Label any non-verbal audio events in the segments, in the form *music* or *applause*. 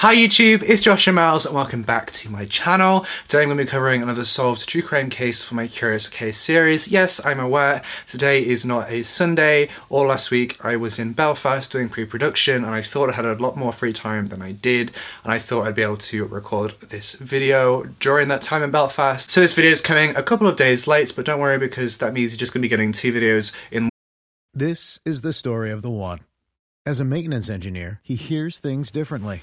Hi YouTube, it's Joshua Miles and welcome back to my channel. Today I'm going to be covering another solved true crime case for my Curious Case series. Yes, I'm aware today is not a Sunday. All last week I was in Belfast doing pre-production and I thought I had a lot more free time than I did and I thought I'd be able to record this video during that time in Belfast. So this video is coming a couple of days late but don't worry because that means you're just going to be getting two videos in This is the story of the one. As a maintenance engineer, he hears things differently.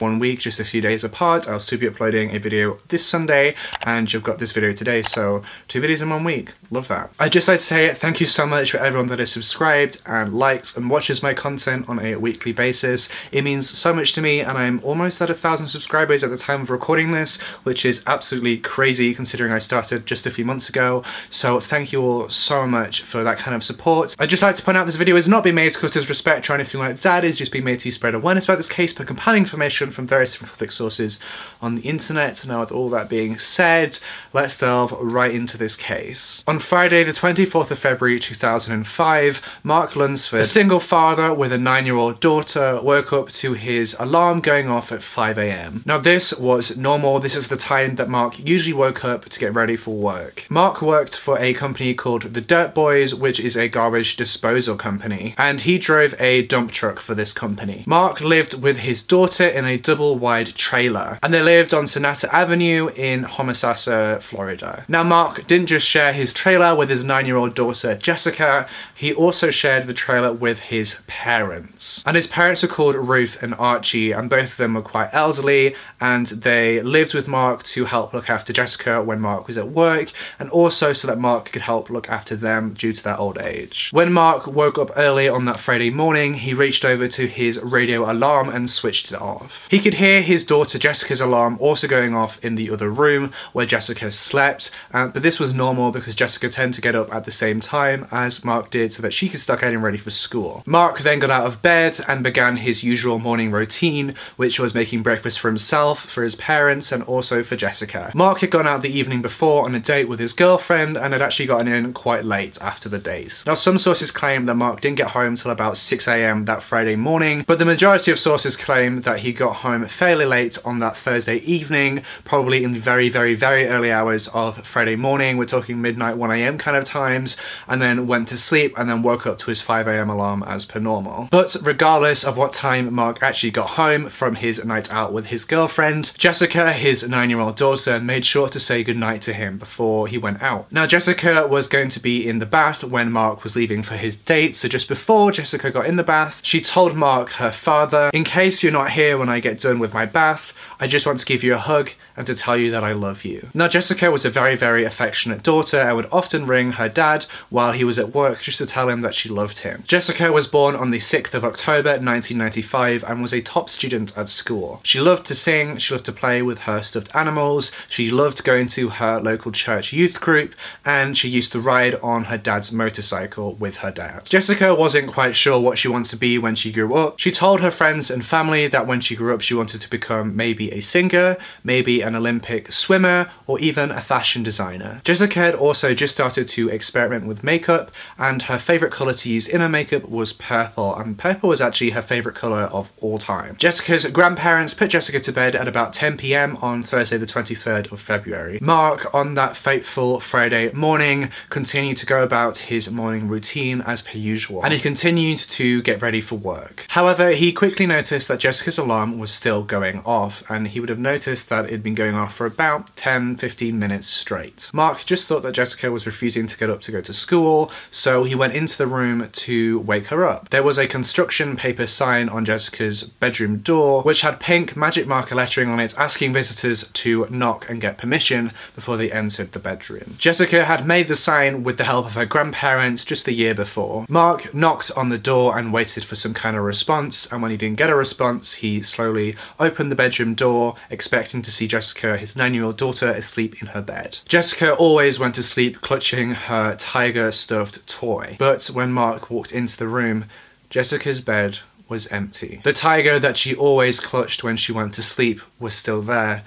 One week, just a few days apart. I'll still be uploading a video this Sunday, and you've got this video today, so two videos in one week. Love that. I'd just like to say thank you so much for everyone that has subscribed and likes and watches my content on a weekly basis. It means so much to me, and I'm almost at a thousand subscribers at the time of recording this, which is absolutely crazy considering I started just a few months ago. So thank you all so much for that kind of support. I'd just like to point out this video is not being made to cause disrespect or anything like that. It's just being made to spread awareness about this case, but compelling information from various different public sources on the internet. Now, with all that being said, let's delve right into this case. On Friday, the 24th of February 2005, Mark Lunsford, a single father with a nine year old daughter, woke up to his alarm going off at 5 am. Now, this was normal. This is the time that Mark usually woke up to get ready for work. Mark worked for a company called the Dirt Boys, which is a garbage disposal company, and he drove a dump truck for this company. Mark lived with his daughter in a double wide trailer, and they lived on Sonata Avenue in Homosassa, Florida. Now, Mark didn't just share his trailer with his nine year old daughter Jessica, he also shared the trailer with his parents. And his parents were called Ruth and Archie, and both of them were quite elderly, and they lived with Mark to help look after Jessica when Mark was at work, and also so that Mark could help look after them due to their old age. When Mark woke up early on that Friday morning, he reached over to his radio alarm and switched it off. He could hear his daughter Jessica's alarm also going off in the other room where Jessica slept, uh, but this was normal because Jessica tended to get up at the same time as Mark did so that she could start getting ready for school. Mark then got out of bed and began his usual morning routine, which was making breakfast for himself, for his parents, and also for Jessica. Mark had gone out the evening before on a date with his girlfriend and had actually gotten in quite late after the date. Now, some sources claim that Mark didn't get home till about 6am that Friday morning, but the majority of sources claim that he got home fairly late on that Thursday evening, probably in the very, very, very early hours of Friday morning. We're talking midnight, 1am kind of times, and then went to sleep and then woke up to his 5am alarm as per normal. But regardless of what time Mark actually got home from his night out with his girlfriend, Jessica, his nine year old daughter, made sure to say goodnight to him before he went out. Now, Jessica was going to be in the bath when Mark was leaving for his date, so just before Jessica got in the bath, she told Mark, her father, in case you're not here when I get done with my bath, I just want to give you a hug and to tell you that I love you. Now, Jessica was a very, very affectionate daughter and would often ring her dad while he was at work just to tell him that she loved him. Jessica was born on the 6th of October 1995 and was a top student at school. She loved to sing, she loved to play with her stuffed animals, she loved going to her local church youth group, and she used to ride on her dad's motorcycle with her dad. Jessica wasn't quite sure what she wanted to be when she grew up. She told her friends and family that when she grew up she wanted to become maybe a singer, maybe an Olympic swimmer, or even a fashion designer. Jessica had also just started to experiment with makeup, and her favourite colour to use in her makeup was purple, and purple was actually her favourite colour of all time. Jessica's grandparents put Jessica to bed at about 10 pm on Thursday, the 23rd of February. Mark, on that fateful Friday morning, continued to go about his morning routine as per usual, and he continued to get ready for work. However, he quickly noticed that Jessica's alarm was still going off, and he would have noticed that it had been going off for about 10 15 minutes straight. Mark just thought that Jessica was refusing to get up to go to school, so he went into the room to wake her up. There was a construction paper sign on Jessica's bedroom door, which had pink magic marker lettering on it asking visitors to knock and get permission before they entered the bedroom. Jessica had made the sign with the help of her grandparents just the year before. Mark knocked on the door and waited for some kind of response, and when he didn't get a response, he slowly, opened the bedroom door, expecting to see Jessica, his nine year old daughter, asleep in her bed. Jessica always went to sleep clutching her tiger stuffed toy, but when Mark walked into the room, Jessica's bed was empty. The tiger that she always clutched when she went to sleep was still there,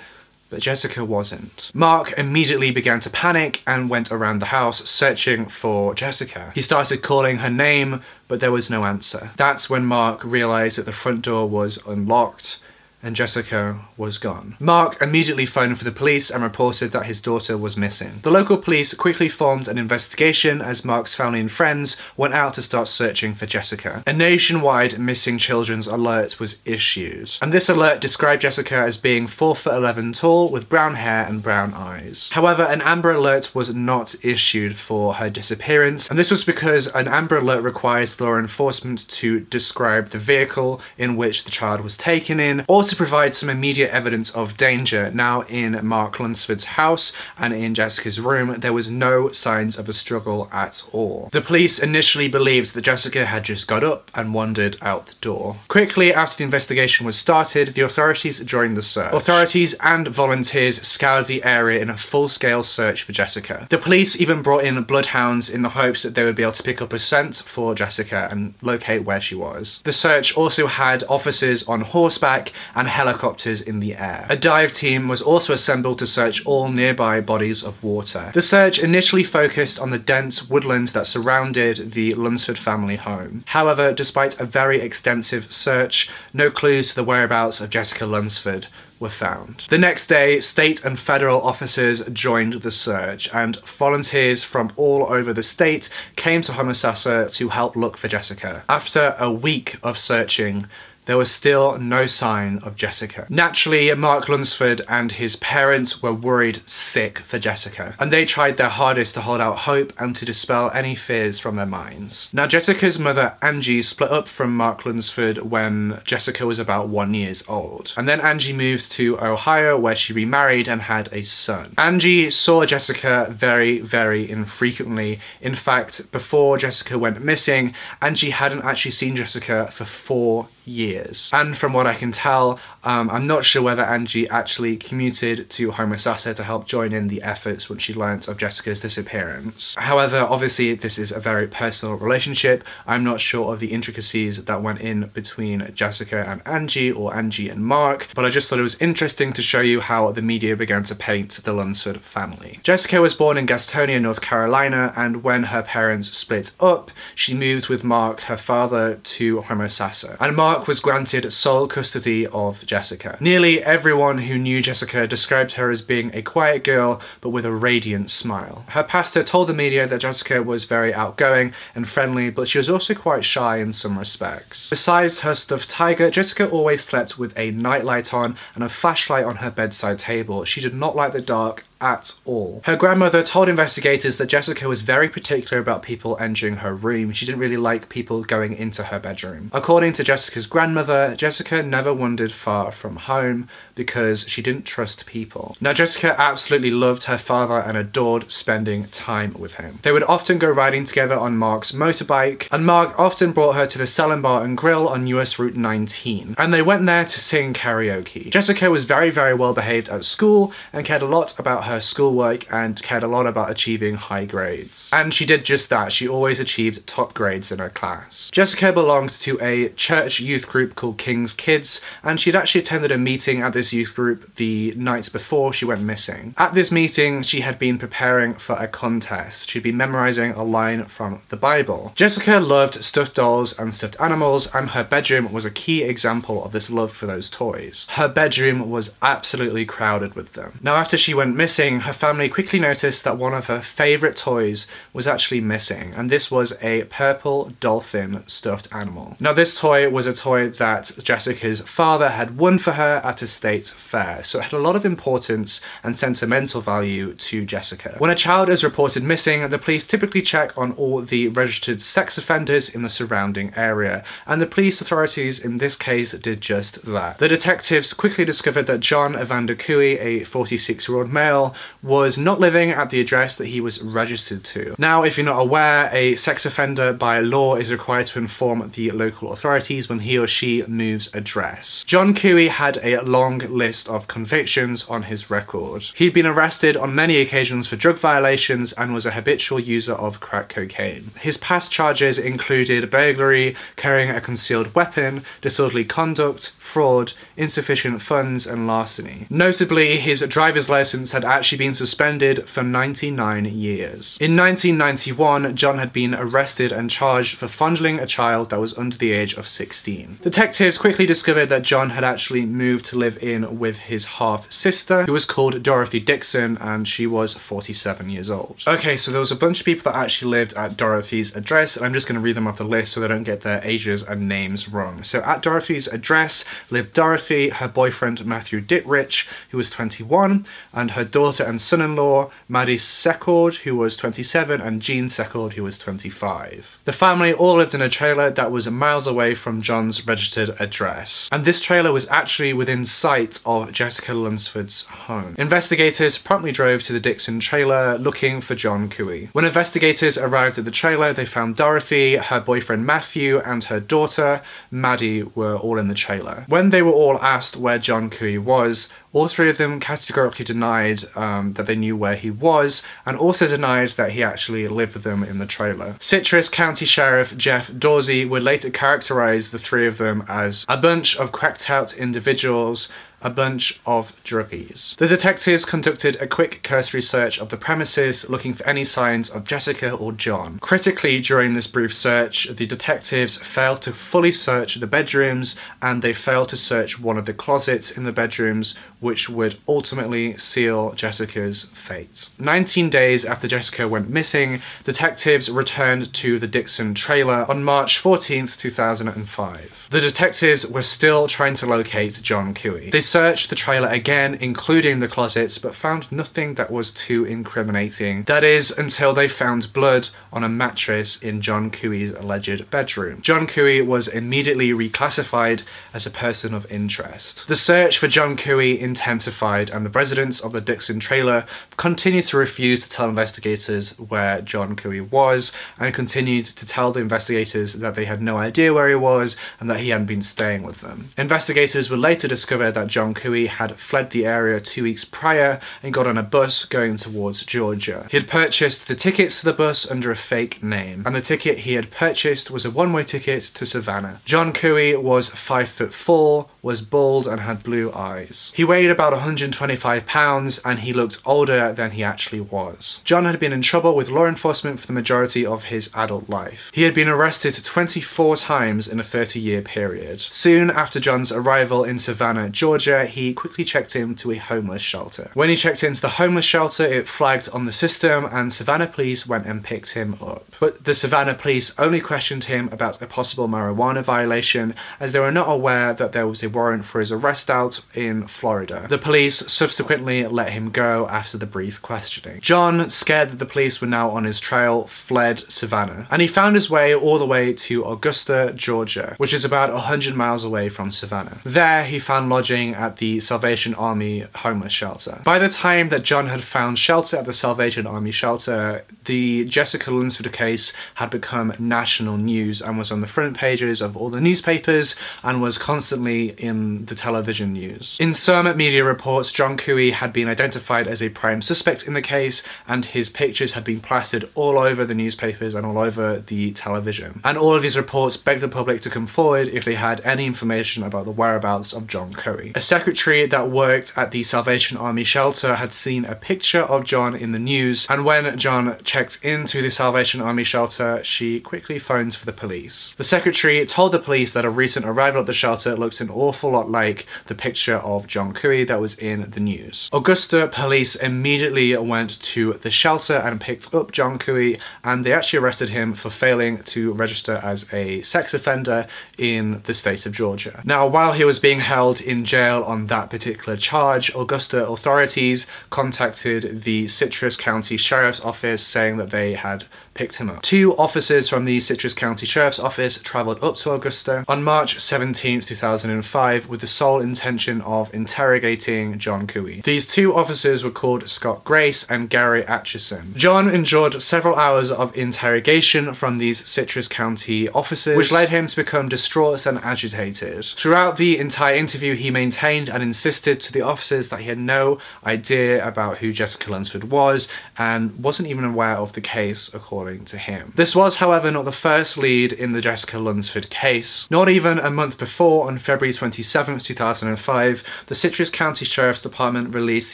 but Jessica wasn't. Mark immediately began to panic and went around the house searching for Jessica. He started calling her name, but there was no answer. That's when Mark realized that the front door was unlocked and Jessica was gone. Mark immediately phoned for the police and reported that his daughter was missing. The local police quickly formed an investigation as Mark's family and friends went out to start searching for Jessica. A nationwide missing children's alert was issued, and this alert described Jessica as being 4 foot 11 tall with brown hair and brown eyes. However, an Amber Alert was not issued for her disappearance, and this was because an Amber Alert requires law enforcement to describe the vehicle in which the child was taken in or to provide some immediate evidence of danger. Now, in Mark Lunsford's house and in Jessica's room, there was no signs of a struggle at all. The police initially believed that Jessica had just got up and wandered out the door. Quickly after the investigation was started, the authorities joined the search. Authorities and volunteers scoured the area in a full scale search for Jessica. The police even brought in bloodhounds in the hopes that they would be able to pick up a scent for Jessica and locate where she was. The search also had officers on horseback and helicopters in the air. A dive team was also assembled to search all nearby bodies of water. The search initially focused on the dense woodlands that surrounded the Lunsford family home. However, despite a very extensive search, no clues to the whereabouts of Jessica Lunsford were found. The next day, state and federal officers joined the search, and volunteers from all over the state came to Homosassa to help look for Jessica. After a week of searching, there was still no sign of Jessica. Naturally, Mark Lunsford and his parents were worried sick for Jessica, and they tried their hardest to hold out hope and to dispel any fears from their minds. Now, Jessica's mother, Angie, split up from Mark Lunsford when Jessica was about one years old, and then Angie moved to Ohio where she remarried and had a son. Angie saw Jessica very, very infrequently. In fact, before Jessica went missing, Angie hadn't actually seen Jessica for four years. And from what I can tell, um, I'm not sure whether Angie actually commuted to Homosassa to help join in the efforts once she learnt of Jessica's disappearance. However, obviously, this is a very personal relationship. I'm not sure of the intricacies that went in between Jessica and Angie or Angie and Mark, but I just thought it was interesting to show you how the media began to paint the Lunsford family. Jessica was born in Gastonia, North Carolina, and when her parents split up, she moved with Mark, her father, to Homosassa. And Mark was granted sole custody of Jessica. Nearly everyone who knew Jessica described her as being a quiet girl but with a radiant smile. Her pastor told the media that Jessica was very outgoing and friendly, but she was also quite shy in some respects. Besides her stuffed tiger, Jessica always slept with a nightlight on and a flashlight on her bedside table. She did not like the dark at all. Her grandmother told investigators that Jessica was very particular about people entering her room. She didn't really like people going into her bedroom. According to Jessica's grandmother, Jessica never wandered far from home because she didn't trust people. Now, Jessica absolutely loved her father and adored spending time with him. They would often go riding together on Mark's motorbike, and Mark often brought her to the Salon Bar and Grill on US Route 19, and they went there to sing karaoke. Jessica was very, very well behaved at school and cared a lot about her schoolwork and cared a lot about achieving high grades. And she did just that, she always achieved top grades in her class. Jessica belonged to a church youth group called King's Kids, and she'd actually attended a meeting at this youth group the night before she went missing. At this meeting, she had been preparing for a contest. She'd been memorizing a line from the Bible. Jessica loved stuffed dolls and stuffed animals, and her bedroom was a key example of this love for those toys. Her bedroom was absolutely crowded with them. Now, after she went missing, her family quickly noticed that one of her favourite toys was actually missing, and this was a purple dolphin stuffed animal. Now, this toy was a toy that Jessica's father had won for her at a state fair, so it had a lot of importance and sentimental value to Jessica. When a child is reported missing, the police typically check on all the registered sex offenders in the surrounding area, and the police authorities in this case did just that. The detectives quickly discovered that John Evander Couey, a 46 year old male, was not living at the address that he was registered to. Now, if you're not aware, a sex offender by law is required to inform the local authorities when he or she moves address. John Couey had a long list of convictions on his record. He'd been arrested on many occasions for drug violations and was a habitual user of crack cocaine. His past charges included burglary, carrying a concealed weapon, disorderly conduct, fraud, insufficient funds, and larceny. Notably, his driver's license had actually been suspended for 99 years. In 1991, John had been arrested and charged for fondling a child that was under the age of 16. Detectives quickly discovered that John had actually moved to live in with his half sister, who was called Dorothy Dixon, and she was 47 years old. Okay, so there was a bunch of people that actually lived at Dorothy's address, and I'm just going to read them off the list so they don't get their ages and names wrong. So at Dorothy's address lived Dorothy, her boyfriend Matthew Dittrich, who was 21, and her daughter and son-in-law Maddie Secord, who was 27, and Jean Secord, who was 25. The family all lived in a trailer that was miles away from John's registered address, and this trailer was actually within sight of Jessica Lunsford's home. Investigators promptly drove to the Dixon trailer looking for John Couey. When investigators arrived at the trailer, they found Dorothy, her boyfriend Matthew, and her daughter Maddie were all in the trailer. When they were all asked where John Couey was, all three of them categorically denied um, that they knew where he was and also denied that he actually lived with them in the trailer. Citrus County Sheriff Jeff Dawsy would later characterize the three of them as a bunch of cracked out individuals a bunch of druggies. The detectives conducted a quick cursory search of the premises looking for any signs of Jessica or John. Critically, during this brief search, the detectives failed to fully search the bedrooms and they failed to search one of the closets in the bedrooms, which would ultimately seal Jessica's fate. 19 days after Jessica went missing, detectives returned to the Dixon trailer on March 14th, 2005. The detectives were still trying to locate John Couey. They searched the trailer again, including the closets, but found nothing that was too incriminating. That is, until they found blood on a mattress in John Couey's alleged bedroom. John Couey was immediately reclassified as a person of interest. The search for John Couey intensified, and the residents of the Dixon trailer continued to refuse to tell investigators where John Couey was, and continued to tell the investigators that they had no idea where he was and that he hadn't been staying with them. Investigators would later discover that John Couey had fled the area two weeks prior and got on a bus going towards Georgia. He had purchased the tickets to the bus under a fake name, and the ticket he had purchased was a one-way ticket to Savannah. John Couey was five foot four, was bald, and had blue eyes. He weighed about 125 pounds, and he looked older than he actually was. John had been in trouble with law enforcement for the majority of his adult life. He had been arrested 24 times in a 30-year period. Soon after John's arrival in Savannah, Georgia, he quickly checked into a homeless shelter. When he checked into the homeless shelter, it flagged on the system, and Savannah police went and picked him up. But the Savannah police only questioned him about a possible marijuana violation, as they were not aware that there was a warrant for his arrest out in Florida. The police subsequently let him go after the brief questioning. John, scared that the police were now on his trail, fled Savannah, and he found his way all the way to Augusta, Georgia, which is about 100 miles away from Savannah. There, he found lodging at the Salvation Army homeless shelter. By the time that John had found shelter at the Salvation Army shelter, the Jessica Lunsford case had become national news and was on the front pages of all the newspapers and was constantly in the television news. In some media reports, John Couey had been identified as a prime suspect in the case and his pictures had been plastered all over the newspapers and all over the television. And all of these reports begged the public to come forward if they had any information about the whereabouts of John Couey. A secretary that worked at the Salvation Army shelter had seen a picture of John in the news, and when John checked into the Salvation Army shelter, she quickly phoned for the police. The secretary told the police that a recent arrival at the shelter looks an awful lot like the picture of John Couey that was in the news. Augusta police immediately went to the shelter and picked up John Couey, and they actually arrested him for failing to register as a sex offender in the state of Georgia. Now, while he was being held in jail on that particular charge, Augusta authorities contacted the Citrus County Sheriff's Office saying that they had picked him up. Two officers from the Citrus County Sheriff's Office traveled up to Augusta on March 17, 2005, with the sole intention of interrogating John Couey. These two officers were called Scott Grace and Gary Atchison. John endured several hours of interrogation from these Citrus County officers, which led him to become distraught and agitated. Throughout the entire interview, he maintained and insisted to the officers that he had no idea about who Jessica Lunsford was and wasn't even aware of the case, according to him. This was, however, not the first lead in the Jessica Lunsford case. Not even a month before, on February 27, 2005, the Citrus County Sheriff's Department released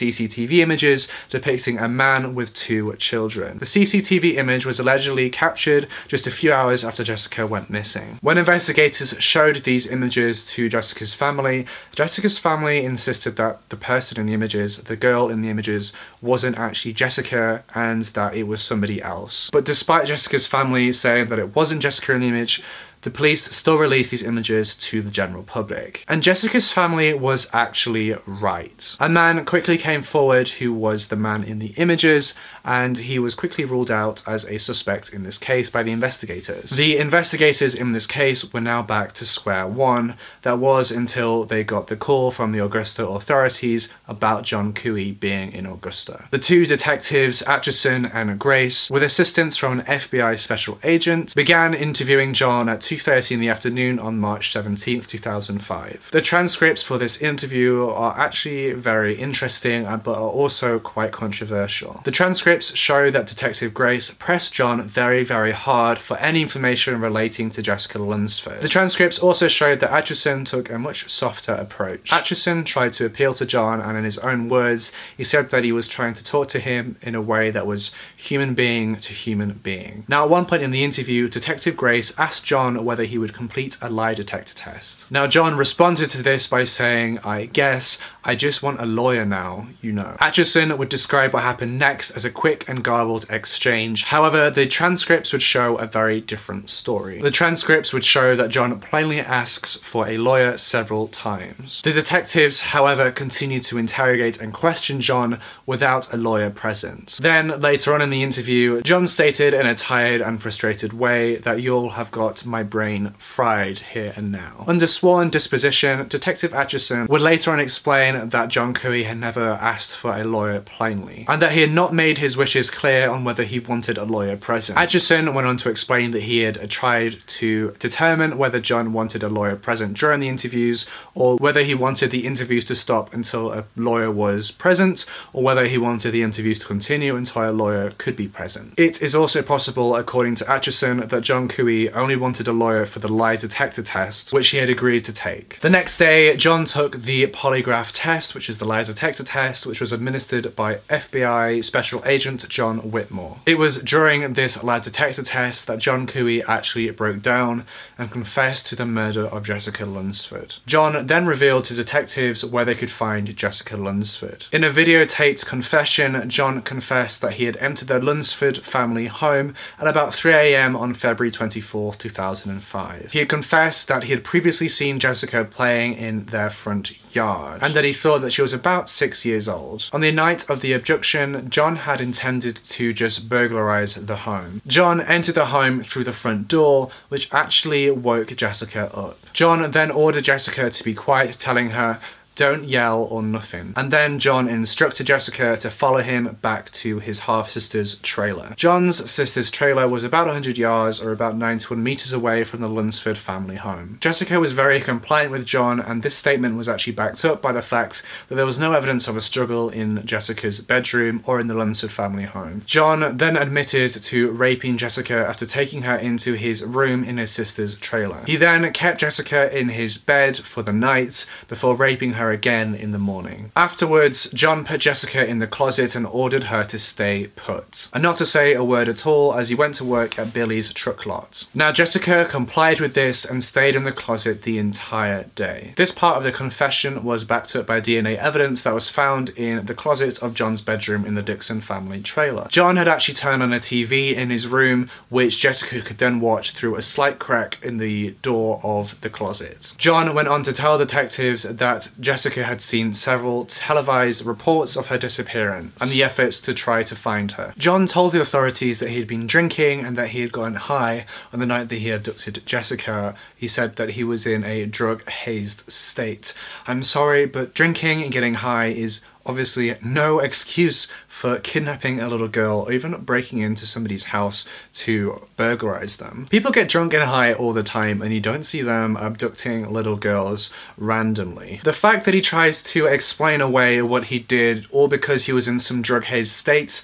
CCTV images depicting a man with two children. The CCTV image was allegedly captured just a few hours after Jessica went missing. When investigators showed these images to Jessica's family, Jessica's family insisted that the person in the images, the girl in the images, wasn't actually Jessica and that it was somebody else. But despite Jessica's family saying that it wasn't Jessica in the image, the police still released these images to the general public. And Jessica's family was actually right. A man quickly came forward who was the man in the images, and he was quickly ruled out as a suspect in this case by the investigators. The investigators in this case were now back to square one. That was until they got the call from the Augusta authorities about John Couey being in Augusta. The two detectives, Atchison and Grace, with assistance from an FBI special agent, began interviewing John at 2.30 in the afternoon on March 17, 2005. The transcripts for this interview are actually very interesting uh, but are also quite controversial. The transcripts show that Detective Grace pressed John very very hard for any information relating to Jessica Lunsford. The transcripts also showed that Atchison took a much softer approach. Atchison tried to appeal to John and in his own words he said that he was trying to talk to him in a way that was human being to human being. Now at one point in the interview Detective Grace asked John whether he would complete a lie detector test. Now, John responded to this by saying, I guess I just want a lawyer now, you know. Atchison would describe what happened next as a quick and garbled exchange. However, the transcripts would show a very different story. The transcripts would show that John plainly asks for a lawyer several times. The detectives, however, continue to interrogate and question John without a lawyer present. Then, later on in the interview, John stated in a tired and frustrated way that you'll have got my brain fried here and now. Under sworn disposition, Detective Atchison would later on explain that John Couey had never asked for a lawyer plainly, and that he had not made his wishes clear on whether he wanted a lawyer present. Atchison went on to explain that he had tried to determine whether John wanted a lawyer present during the interviews, or whether he wanted the interviews to stop until a lawyer was present, or whether he wanted the interviews to continue until a lawyer could be present. It is also possible, according to Atchison, that John Couey only wanted a lawyer for the lie detector test, which he had agreed to take. The next day, John took the polygraph test, which is the lie detector test, which was administered by FBI Special Agent John Whitmore. It was during this lie detector test that John Couey actually broke down and confessed to the murder of Jessica Lunsford. John then revealed to detectives where they could find Jessica Lunsford. In a videotaped confession, John confessed that he had entered the Lunsford family home at about 3am on February 24, 2005. He had confessed that he had previously seen Jessica playing in their front yard and that he thought that she was about six years old. On the night of the abduction, John had intended to just burglarize the home. John entered the home through the front door, which actually woke Jessica up. John then ordered Jessica to be quiet, telling her don't yell or nothing. And then John instructed Jessica to follow him back to his half sister's trailer. John's sister's trailer was about 100 yards or about 91 meters away from the Lunsford family home. Jessica was very compliant with John, and this statement was actually backed up by the fact that there was no evidence of a struggle in Jessica's bedroom or in the Lunsford family home. John then admitted to raping Jessica after taking her into his room in his sister's trailer. He then kept Jessica in his bed for the night before raping her again in the morning. Afterwards, John put Jessica in the closet and ordered her to stay put, and not to say a word at all as he went to work at Billy's truck lot. Now, Jessica complied with this and stayed in the closet the entire day. This part of the confession was backed up by DNA evidence that was found in the closet of John's bedroom in the Dixon family trailer. John had actually turned on a TV in his room, which Jessica could then watch through a slight crack in the door of the closet. John went on to tell detectives that Jessica Jessica had seen several televised reports of her disappearance and the efforts to try to find her. John told the authorities that he had been drinking and that he had gotten high on the night that he abducted Jessica. He said that he was in a drug hazed state. I'm sorry, but drinking and getting high is obviously no excuse for kidnapping a little girl or even breaking into somebody's house to burglarize them. People get drunk and high all the time and you don't see them abducting little girls randomly. The fact that he tries to explain away what he did all because he was in some drug haze state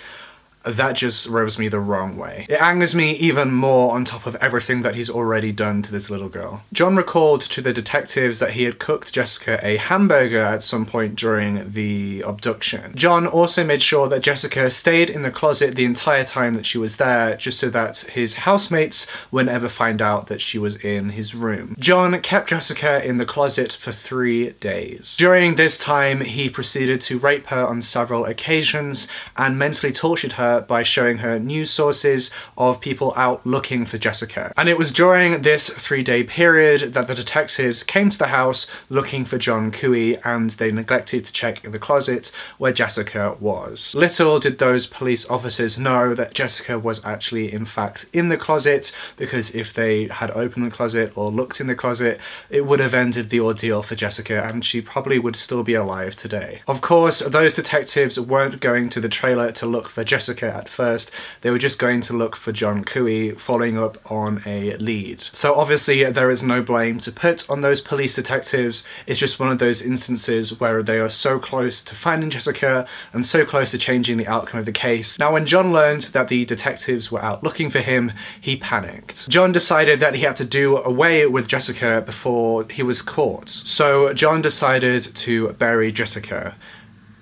that just rubs me the wrong way. It angers me even more on top of everything that he's already done to this little girl. John recalled to the detectives that he had cooked Jessica a hamburger at some point during the abduction. John also made sure that Jessica stayed in the closet the entire time that she was there, just so that his housemates would never find out that she was in his room. John kept Jessica in the closet for three days. During this time, he proceeded to rape her on several occasions and mentally tortured her Uh, by showing her news sources of people out looking for Jessica. And it was during this three day period that the detectives came to the house looking for John Couey and they neglected to check in the closet where Jessica was. Little did those police officers know that Jessica was actually, in fact, in the closet because if they had opened the closet or looked in the closet, it would have ended the ordeal for Jessica and she probably would still be alive today. Of course, those detectives weren't going to the trailer to look for Jessica At first. They were just going to look for John Couey, following up on a lead. So obviously, there is no blame to put on those police detectives. It's just one of those instances where they are so close to finding Jessica and so close to changing the outcome of the case. Now, when John learned that the detectives were out looking for him, he panicked. John decided that he had to do away with Jessica before he was caught. So John decided to bury Jessica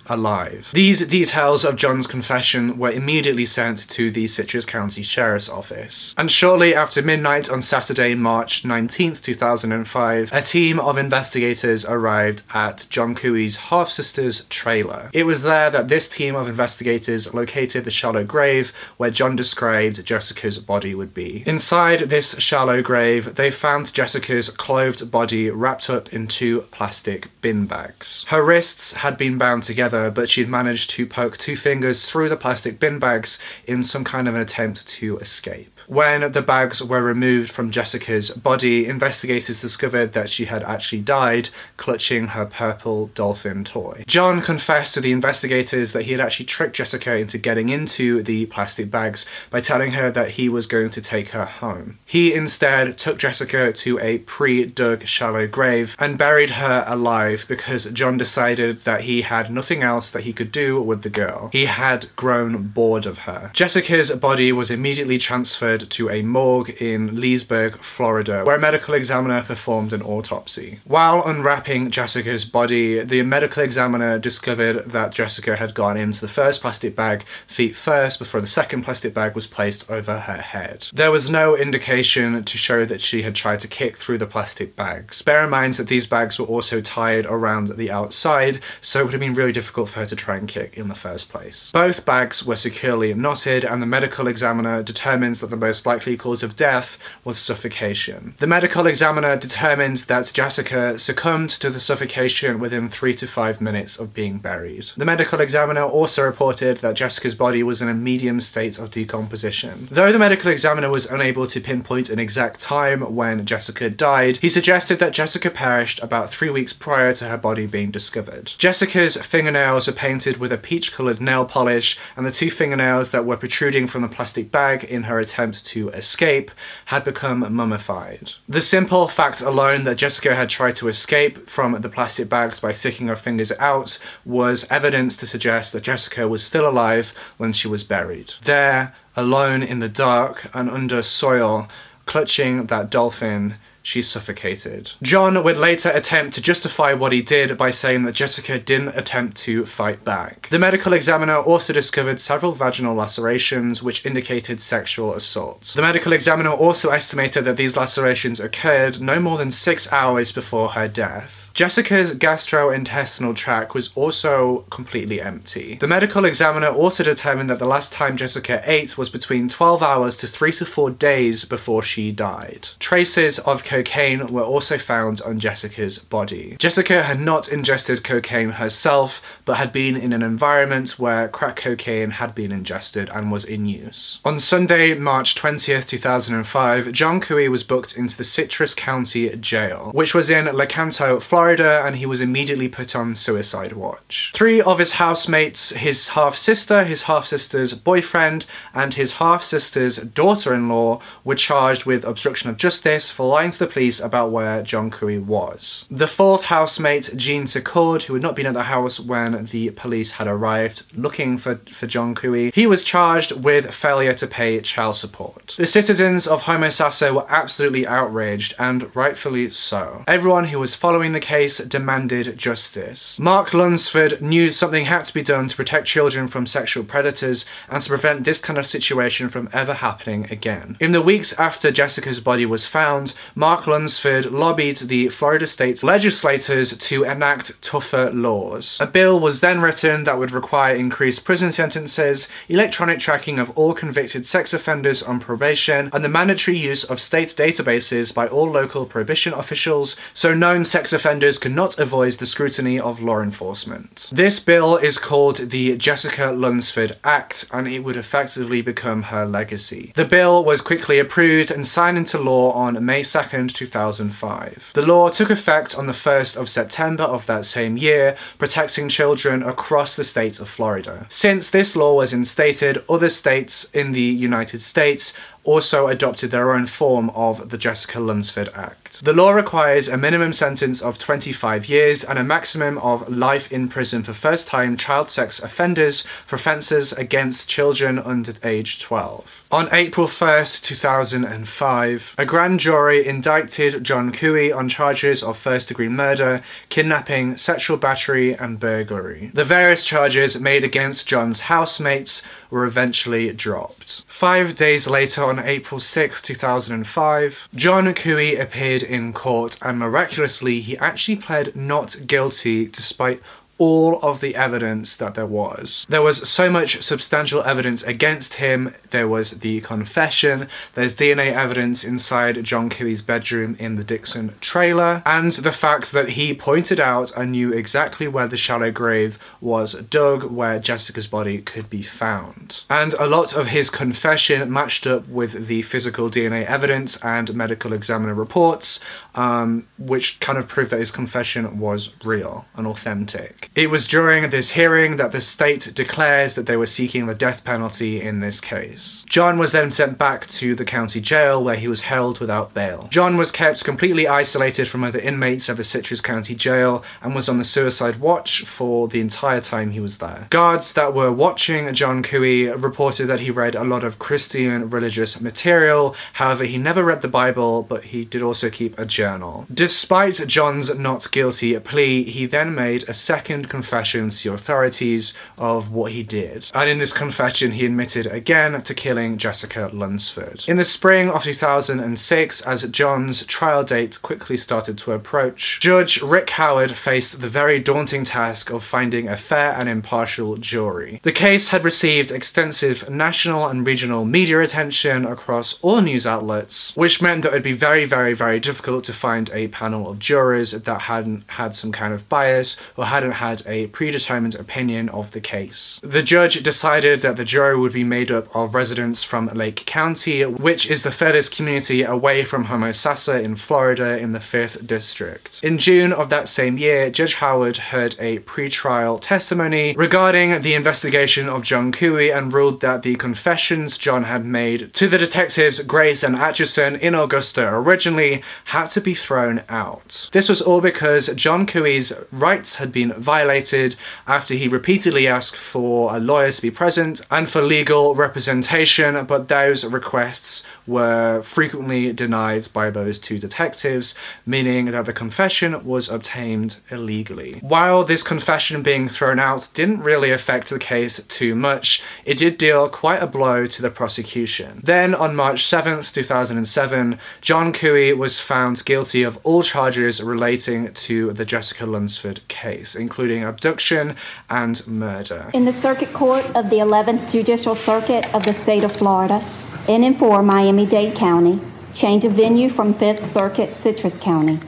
alive. These details of John's confession were immediately sent to the Citrus County Sheriff's Office. And shortly after midnight on Saturday, March 19th, 2005, a team of investigators arrived at John Couey's half sister's trailer. It was there that this team of investigators located the shallow grave where John described Jessica's body would be. Inside this shallow grave, they found Jessica's clothed body wrapped up in two plastic bin bags. Her wrists had been bound together together, but she'd managed to poke two fingers through the plastic bin bags in some kind of an attempt to escape. When the bags were removed from Jessica's body, investigators discovered that she had actually died clutching her purple dolphin toy. John confessed to the investigators that he had actually tricked Jessica into getting into the plastic bags by telling her that he was going to take her home. He instead took Jessica to a pre dug shallow grave and buried her alive because John decided that he had nothing else that he could do with the girl. He had grown bored of her. Jessica's body was immediately transferred to a morgue in Leesburg, Florida, where a medical examiner performed an autopsy. While unwrapping Jessica's body, the medical examiner discovered that Jessica had gone into the first plastic bag feet first before the second plastic bag was placed over her head. There was no indication to show that she had tried to kick through the plastic bags. Bear in mind that these bags were also tied around the outside, so it would have been really difficult for her to try and kick in the first place. Both bags were securely knotted, and the medical examiner determines that the most likely cause of death was suffocation. The medical examiner determined that Jessica succumbed to the suffocation within three to five minutes of being buried. The medical examiner also reported that Jessica's body was in a medium state of decomposition. Though the medical examiner was unable to pinpoint an exact time when Jessica died, he suggested that Jessica perished about three weeks prior to her body being discovered. Jessica's fingernails were painted with a peach coloured nail polish, and the two fingernails that were protruding from the plastic bag in her attempt to escape had become mummified. The simple fact alone that Jessica had tried to escape from the plastic bags by sticking her fingers out was evidence to suggest that Jessica was still alive when she was buried. There, alone in the dark and under soil, clutching that dolphin she suffocated. John would later attempt to justify what he did by saying that Jessica didn't attempt to fight back. The medical examiner also discovered several vaginal lacerations which indicated sexual assault. The medical examiner also estimated that these lacerations occurred no more than six hours before her death. Jessica's gastrointestinal tract was also completely empty. The medical examiner also determined that the last time Jessica ate was between 12 hours to 3 to 4 days before she died. Traces of cocaine were also found on Jessica's body. Jessica had not ingested cocaine herself, but had been in an environment where crack cocaine had been ingested and was in use. On Sunday, March 20th, 2005, John Couey was booked into the Citrus County Jail, which was in Lecanto, Florida, and he was immediately put on suicide watch. Three of his housemates, his half sister, his half sister's boyfriend, and his half sister's daughter in law, were charged with obstruction of justice for lying to the police about where John Couey was. The fourth housemate, Jean Secord, who had not been at the house when the police had arrived looking for, for John Couey, he was charged with failure to pay child support. The citizens of Homosassa were absolutely outraged, and rightfully so. Everyone who was following the case demanded justice. Mark Lunsford knew something had to be done to protect children from sexual predators and to prevent this kind of situation from ever happening again. In the weeks after Jessica's body was found, Mark Lunsford lobbied the Florida state legislators to enact tougher laws. A bill was then written that would require increased prison sentences, electronic tracking of all convicted sex offenders on probation, and the mandatory use of state databases by all local prohibition officials so known sex offenders could not avoid the scrutiny of law enforcement. This bill is called the Jessica Lunsford Act, and it would effectively become her legacy. The bill was quickly approved and signed into law on May 2nd, 2005. The law took effect on the 1st of September of that same year, protecting children across the state of Florida. Since this law was instated, other states in the United States also adopted their own form of the Jessica Lunsford Act. The law requires a minimum sentence of 25 years and a maximum of life in prison for first time child sex offenders for offences against children under age 12. On April 1st, 2005, a grand jury indicted John Couey on charges of first degree murder, kidnapping, sexual battery, and burglary. The various charges made against John's housemates were eventually dropped. Five days later, on April 6, 2005, John Couey appeared in court and miraculously he actually pled not guilty despite all of the evidence that there was. There was so much substantial evidence against him. There was the confession, there's DNA evidence inside John Couey's bedroom in the Dixon trailer, and the fact that he pointed out and knew exactly where the shallow grave was dug where Jessica's body could be found. And a lot of his confession matched up with the physical DNA evidence and medical examiner reports, um, which kind of proved that his confession was real and authentic. It was during this hearing that the state declares that they were seeking the death penalty in this case. John was then sent back to the county jail where he was held without bail. John was kept completely isolated from other inmates at the Citrus County Jail and was on the suicide watch for the entire time he was there. Guards that were watching John Couey reported that he read a lot of Christian religious material, however, he never read the Bible, but he did also keep a journal. Despite John's not guilty plea, he then made a second confession to authorities of what he did. And in this confession, he admitted again to killing Jessica Lunsford. In the spring of 2006, as John's trial date quickly started to approach, Judge Rick Howard faced the very daunting task of finding a fair and impartial jury. The case had received extensive national and regional media attention across all news outlets, which meant that it would be very, very, very difficult to find a panel of jurors that hadn't had some kind of bias or hadn't had had a predetermined opinion of the case. The judge decided that the jury would be made up of residents from Lake County, which is the furthest community away from Homosassa in Florida in the 5th District. In June of that same year, Judge Howard heard a pre-trial testimony regarding the investigation of John Couey and ruled that the confessions John had made to the detectives Grace and Atchison in Augusta originally had to be thrown out. This was all because John Couey's rights had been violated violated after he repeatedly asked for a lawyer to be present and for legal representation, but those requests were frequently denied by those two detectives, meaning that the confession was obtained illegally. While this confession being thrown out didn't really affect the case too much, it did deal quite a blow to the prosecution. Then, on March 7th, 2007, John Couey was found guilty of all charges relating to the Jessica Lunsford case, including abduction and murder. In the Circuit Court of the 11th Judicial Circuit of the State of Florida, in and for Miami-Dade County, change of venue from 5th Circuit, Citrus County.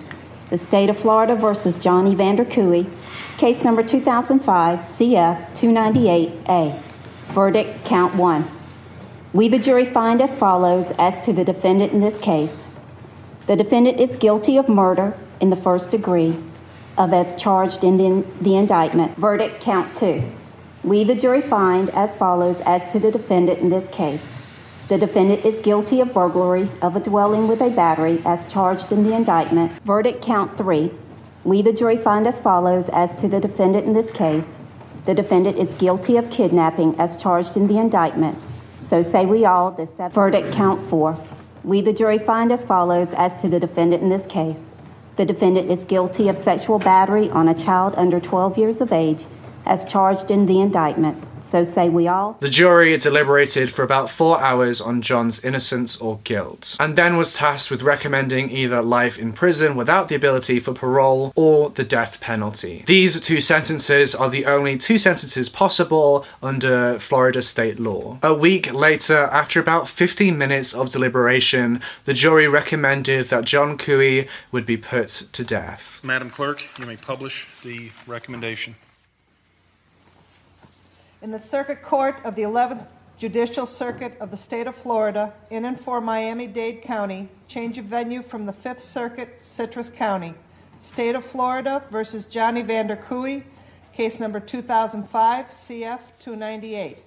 The State of Florida versus John Evander Couey, case number 2005 CF 298A. Verdict, count one. We, the jury, find as follows as to the defendant in this case. The defendant is guilty of murder in the first degree of as charged in the, the indictment. Verdict, count two. We, the jury, find as follows as to the defendant in this case. The defendant is guilty of burglary of a dwelling with a battery as charged in the indictment. Verdict count three. We, the jury, find as follows as to the defendant in this case. The defendant is guilty of kidnapping as charged in the indictment. So say we all, the verdict count four. We, the jury, find as follows as to the defendant in this case. The defendant is guilty of sexual battery on a child under 12 years of age as charged in the indictment. So say we all. The jury deliberated for about four hours on John's innocence or guilt, and then was tasked with recommending either life in prison without the ability for parole or the death penalty. These two sentences are the only two sentences possible under Florida state law. A week later, after about 15 minutes of deliberation, the jury recommended that John Couey would be put to death. Madam Clerk, you may publish the recommendation. In the Circuit Court of the 11th Judicial Circuit of the State of Florida, in and for Miami-Dade County, change of venue from the Fifth Circuit, Citrus County. State of Florida versus John Evander Couey, case number 2005 CF 298.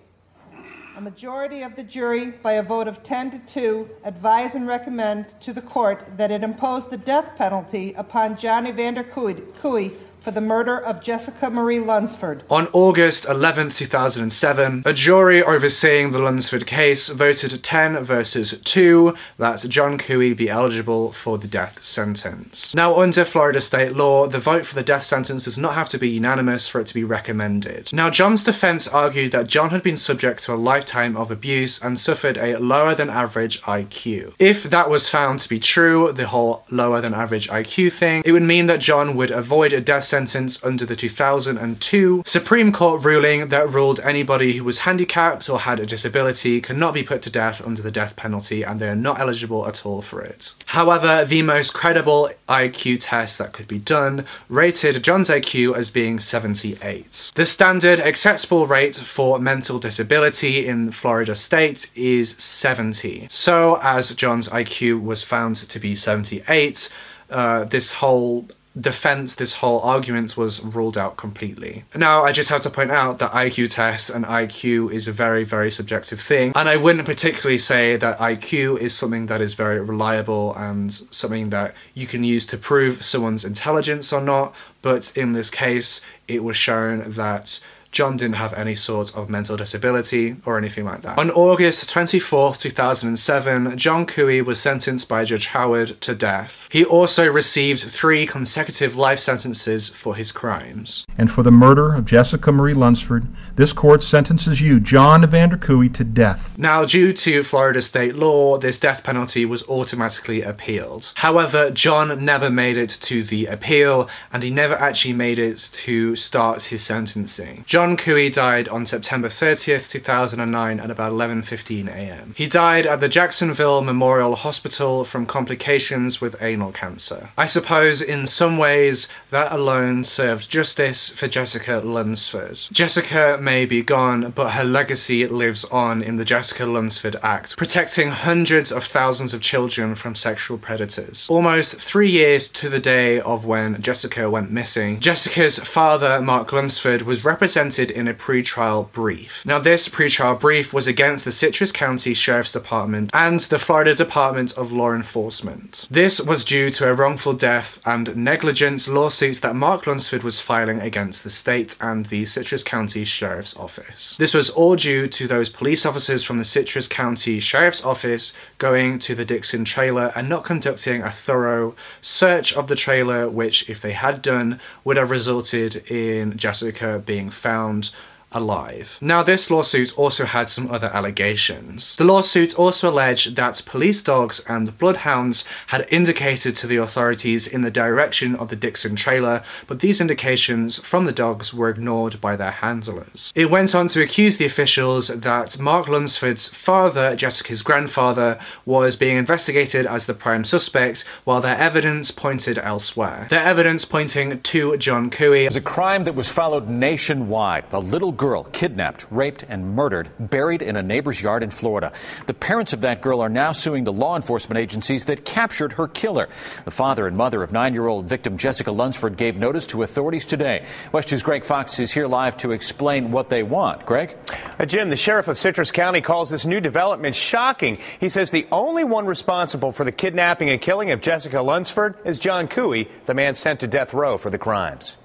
A majority of the jury, by a vote of 10 to 2, advise and recommend to the court that it impose the death penalty upon John Evander Couey for the murder of Jessica Marie Lunsford. On August 11, 2007, a jury overseeing the Lunsford case voted 10 versus 2 that John Couey be eligible for the death sentence. Now, under Florida state law, the vote for the death sentence does not have to be unanimous for it to be recommended. Now, John's defense argued that John had been subject to a lifetime of abuse and suffered a lower than average IQ. If that was found to be true, the whole lower than average IQ thing, it would mean that John would avoid a death sentence under the 2002 Supreme Court ruling that ruled anybody who was handicapped or had a disability could not be put to death under the death penalty and they are not eligible at all for it. However, the most credible IQ test that could be done rated John's IQ as being 78. The standard acceptable rate for mental disability in Florida state is 70. So, as John's IQ was found to be 78, uh, this whole defense, this whole argument was ruled out completely. Now, I just have to point out that IQ test and IQ is a very, very subjective thing, and I wouldn't particularly say that IQ is something that is very reliable and something that you can use to prove someone's intelligence or not, but in this case, it was shown that John didn't have any sort of mental disability or anything like that. On August 24, 2007, John Couey was sentenced by Judge Howard to death. He also received three consecutive life sentences for his crimes. And for the murder of Jessica Marie Lunsford, this court sentences you, John Evander Couey, to death. Now, due to Florida state law, this death penalty was automatically appealed. However, John never made it to the appeal, and he never actually made it to start his sentencing. John John Couey died on September 30th, 2009 at about 11.15 am. He died at the Jacksonville Memorial Hospital from complications with anal cancer. I suppose in some ways that alone served justice for Jessica Lunsford. Jessica may be gone, but her legacy lives on in the Jessica Lunsford Act, protecting hundreds of thousands of children from sexual predators. Almost three years to the day of when Jessica went missing, Jessica's father, Mark Lunsford, was represented presented in a pre-trial brief. Now this pre-trial brief was against the Citrus County Sheriff's Department and the Florida Department of Law Enforcement. This was due to a wrongful death and negligence lawsuits that Mark Lunsford was filing against the state and the Citrus County Sheriff's Office. This was all due to those police officers from the Citrus County Sheriff's Office going to the Dixon trailer and not conducting a thorough search of the trailer, which, if they had done, would have resulted in Jessica being found alive. Now, this lawsuit also had some other allegations. The lawsuit also alleged that police dogs and bloodhounds had indicated to the authorities in the direction of the Dixon trailer, but these indications from the dogs were ignored by their handlers. It went on to accuse the officials that Mark Lunsford's father, Jessica's grandfather, was being investigated as the prime suspect, while their evidence pointed elsewhere. Their evidence pointing to John Couey. It was a crime that was followed nationwide. A little girl kidnapped, raped, and murdered, buried in a neighbor's yard in Florida. The parents of that girl are now suing the law enforcement agencies that captured her killer. The father and mother of nine year old victim Jessica Lunsford gave notice to authorities today. West 2's Greg Fox is here live to explain what they want. Greg? Uh, Jim, the sheriff of Citrus County calls this new development shocking. He says the only one responsible for the kidnapping and killing of Jessica Lunsford is John Couey, the man sent to death row for the crimes.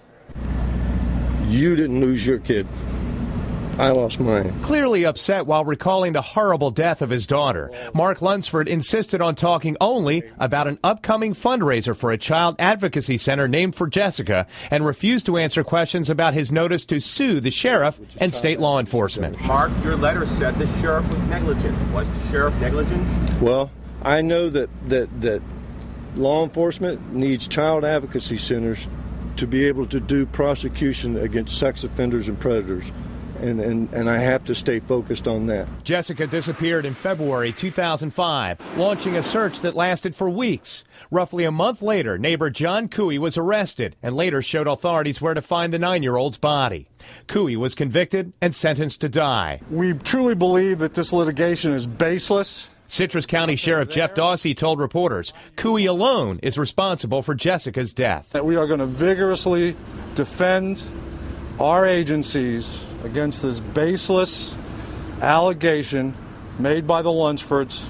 You didn't lose your kid. I lost mine. Clearly upset while recalling the horrible death of his daughter, Mark Lunsford insisted on talking only about an upcoming fundraiser for a child advocacy center named for Jessica and refused to answer questions about his notice to sue the sheriff and state law enforcement. Mark, your letter said the sheriff was negligent. Was the sheriff negligent? Well, I know that, that, that law enforcement needs child advocacy centers to be able to do prosecution against sex offenders and predators and, and, and I have to stay focused on that. Jessica disappeared in February 2005, launching a search that lasted for weeks. Roughly a month later, neighbor John Couey was arrested and later showed authorities where to find the nine year old's body. Couey was convicted and sentenced to die. We truly believe that this litigation is baseless. Citrus County Sheriff Jeff Dawsy told reporters Couey alone is responsible for Jessica's death. That we are going to vigorously defend our agencies against this baseless allegation made by the Lunsfords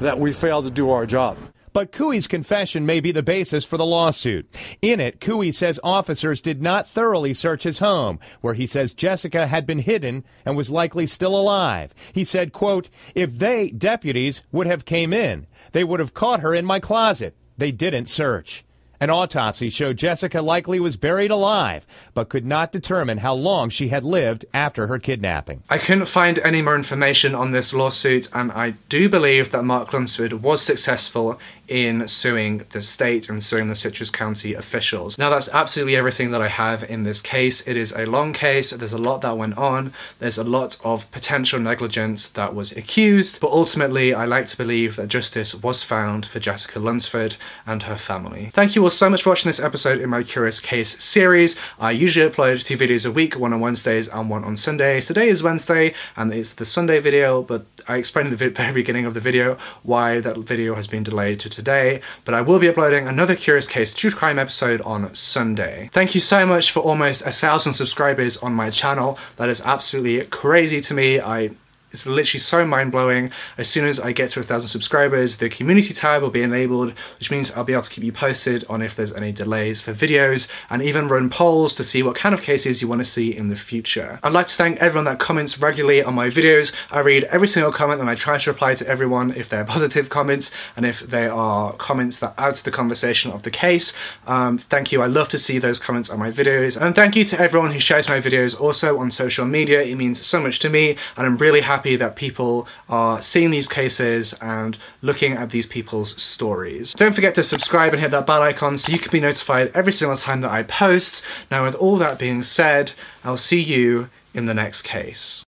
that we failed to do our job. But Couey's confession may be the basis for the lawsuit. In it, Couey says officers did not thoroughly search his home, where he says Jessica had been hidden and was likely still alive. He said, quote, if they, deputies, would have came in, they would have caught her in my closet. They didn't search. An autopsy showed Jessica likely was buried alive, but could not determine how long she had lived after her kidnapping. I couldn't find any more information on this lawsuit, and I do believe that Mark Lunsford was successful in suing the state and suing the Citrus County officials. Now, that's absolutely everything that I have in this case. It is a long case, there's a lot that went on, there's a lot of potential negligence that was accused, but ultimately, I like to believe that justice was found for Jessica Lunsford and her family. Thank you all so much for watching this episode in my Curious Case series. I usually upload two videos a week, one on Wednesdays and one on Sundays. Today is Wednesday, and it's the Sunday video, but I explained at the *laughs* very beginning of the video why that video has been delayed to today, but I will be uploading another Curious Case True Crime episode on Sunday. Thank you so much for almost a thousand subscribers on my channel. That is absolutely crazy to me. I it's literally so mind-blowing. As soon as I get to a thousand subscribers, the community tab will be enabled, which means I'll be able to keep you posted on if there's any delays for videos and even run polls to see what kind of cases you want to see in the future. I'd like to thank everyone that comments regularly on my videos. I read every single comment and I try to reply to everyone if they're positive comments and if they are comments that add to the conversation of the case. Um, thank you. I love to see those comments on my videos. And thank you to everyone who shares my videos also on social media. It means so much to me and I'm really happy happy that people are seeing these cases and looking at these people's stories. Don't forget to subscribe and hit that bell icon so you can be notified every single time that I post. Now with all that being said, I'll see you in the next case.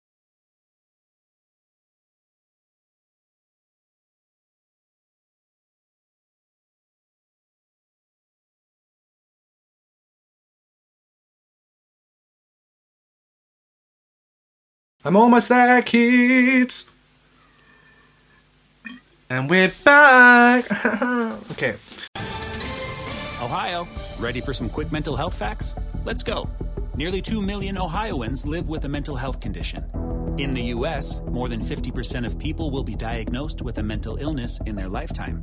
I'm almost there, kids! And we're back! *laughs* okay. Ohio, ready for some quick mental health facts? Let's go. Nearly 2 million Ohioans live with a mental health condition. In the U.S., more than 50% of people will be diagnosed with a mental illness in their lifetime.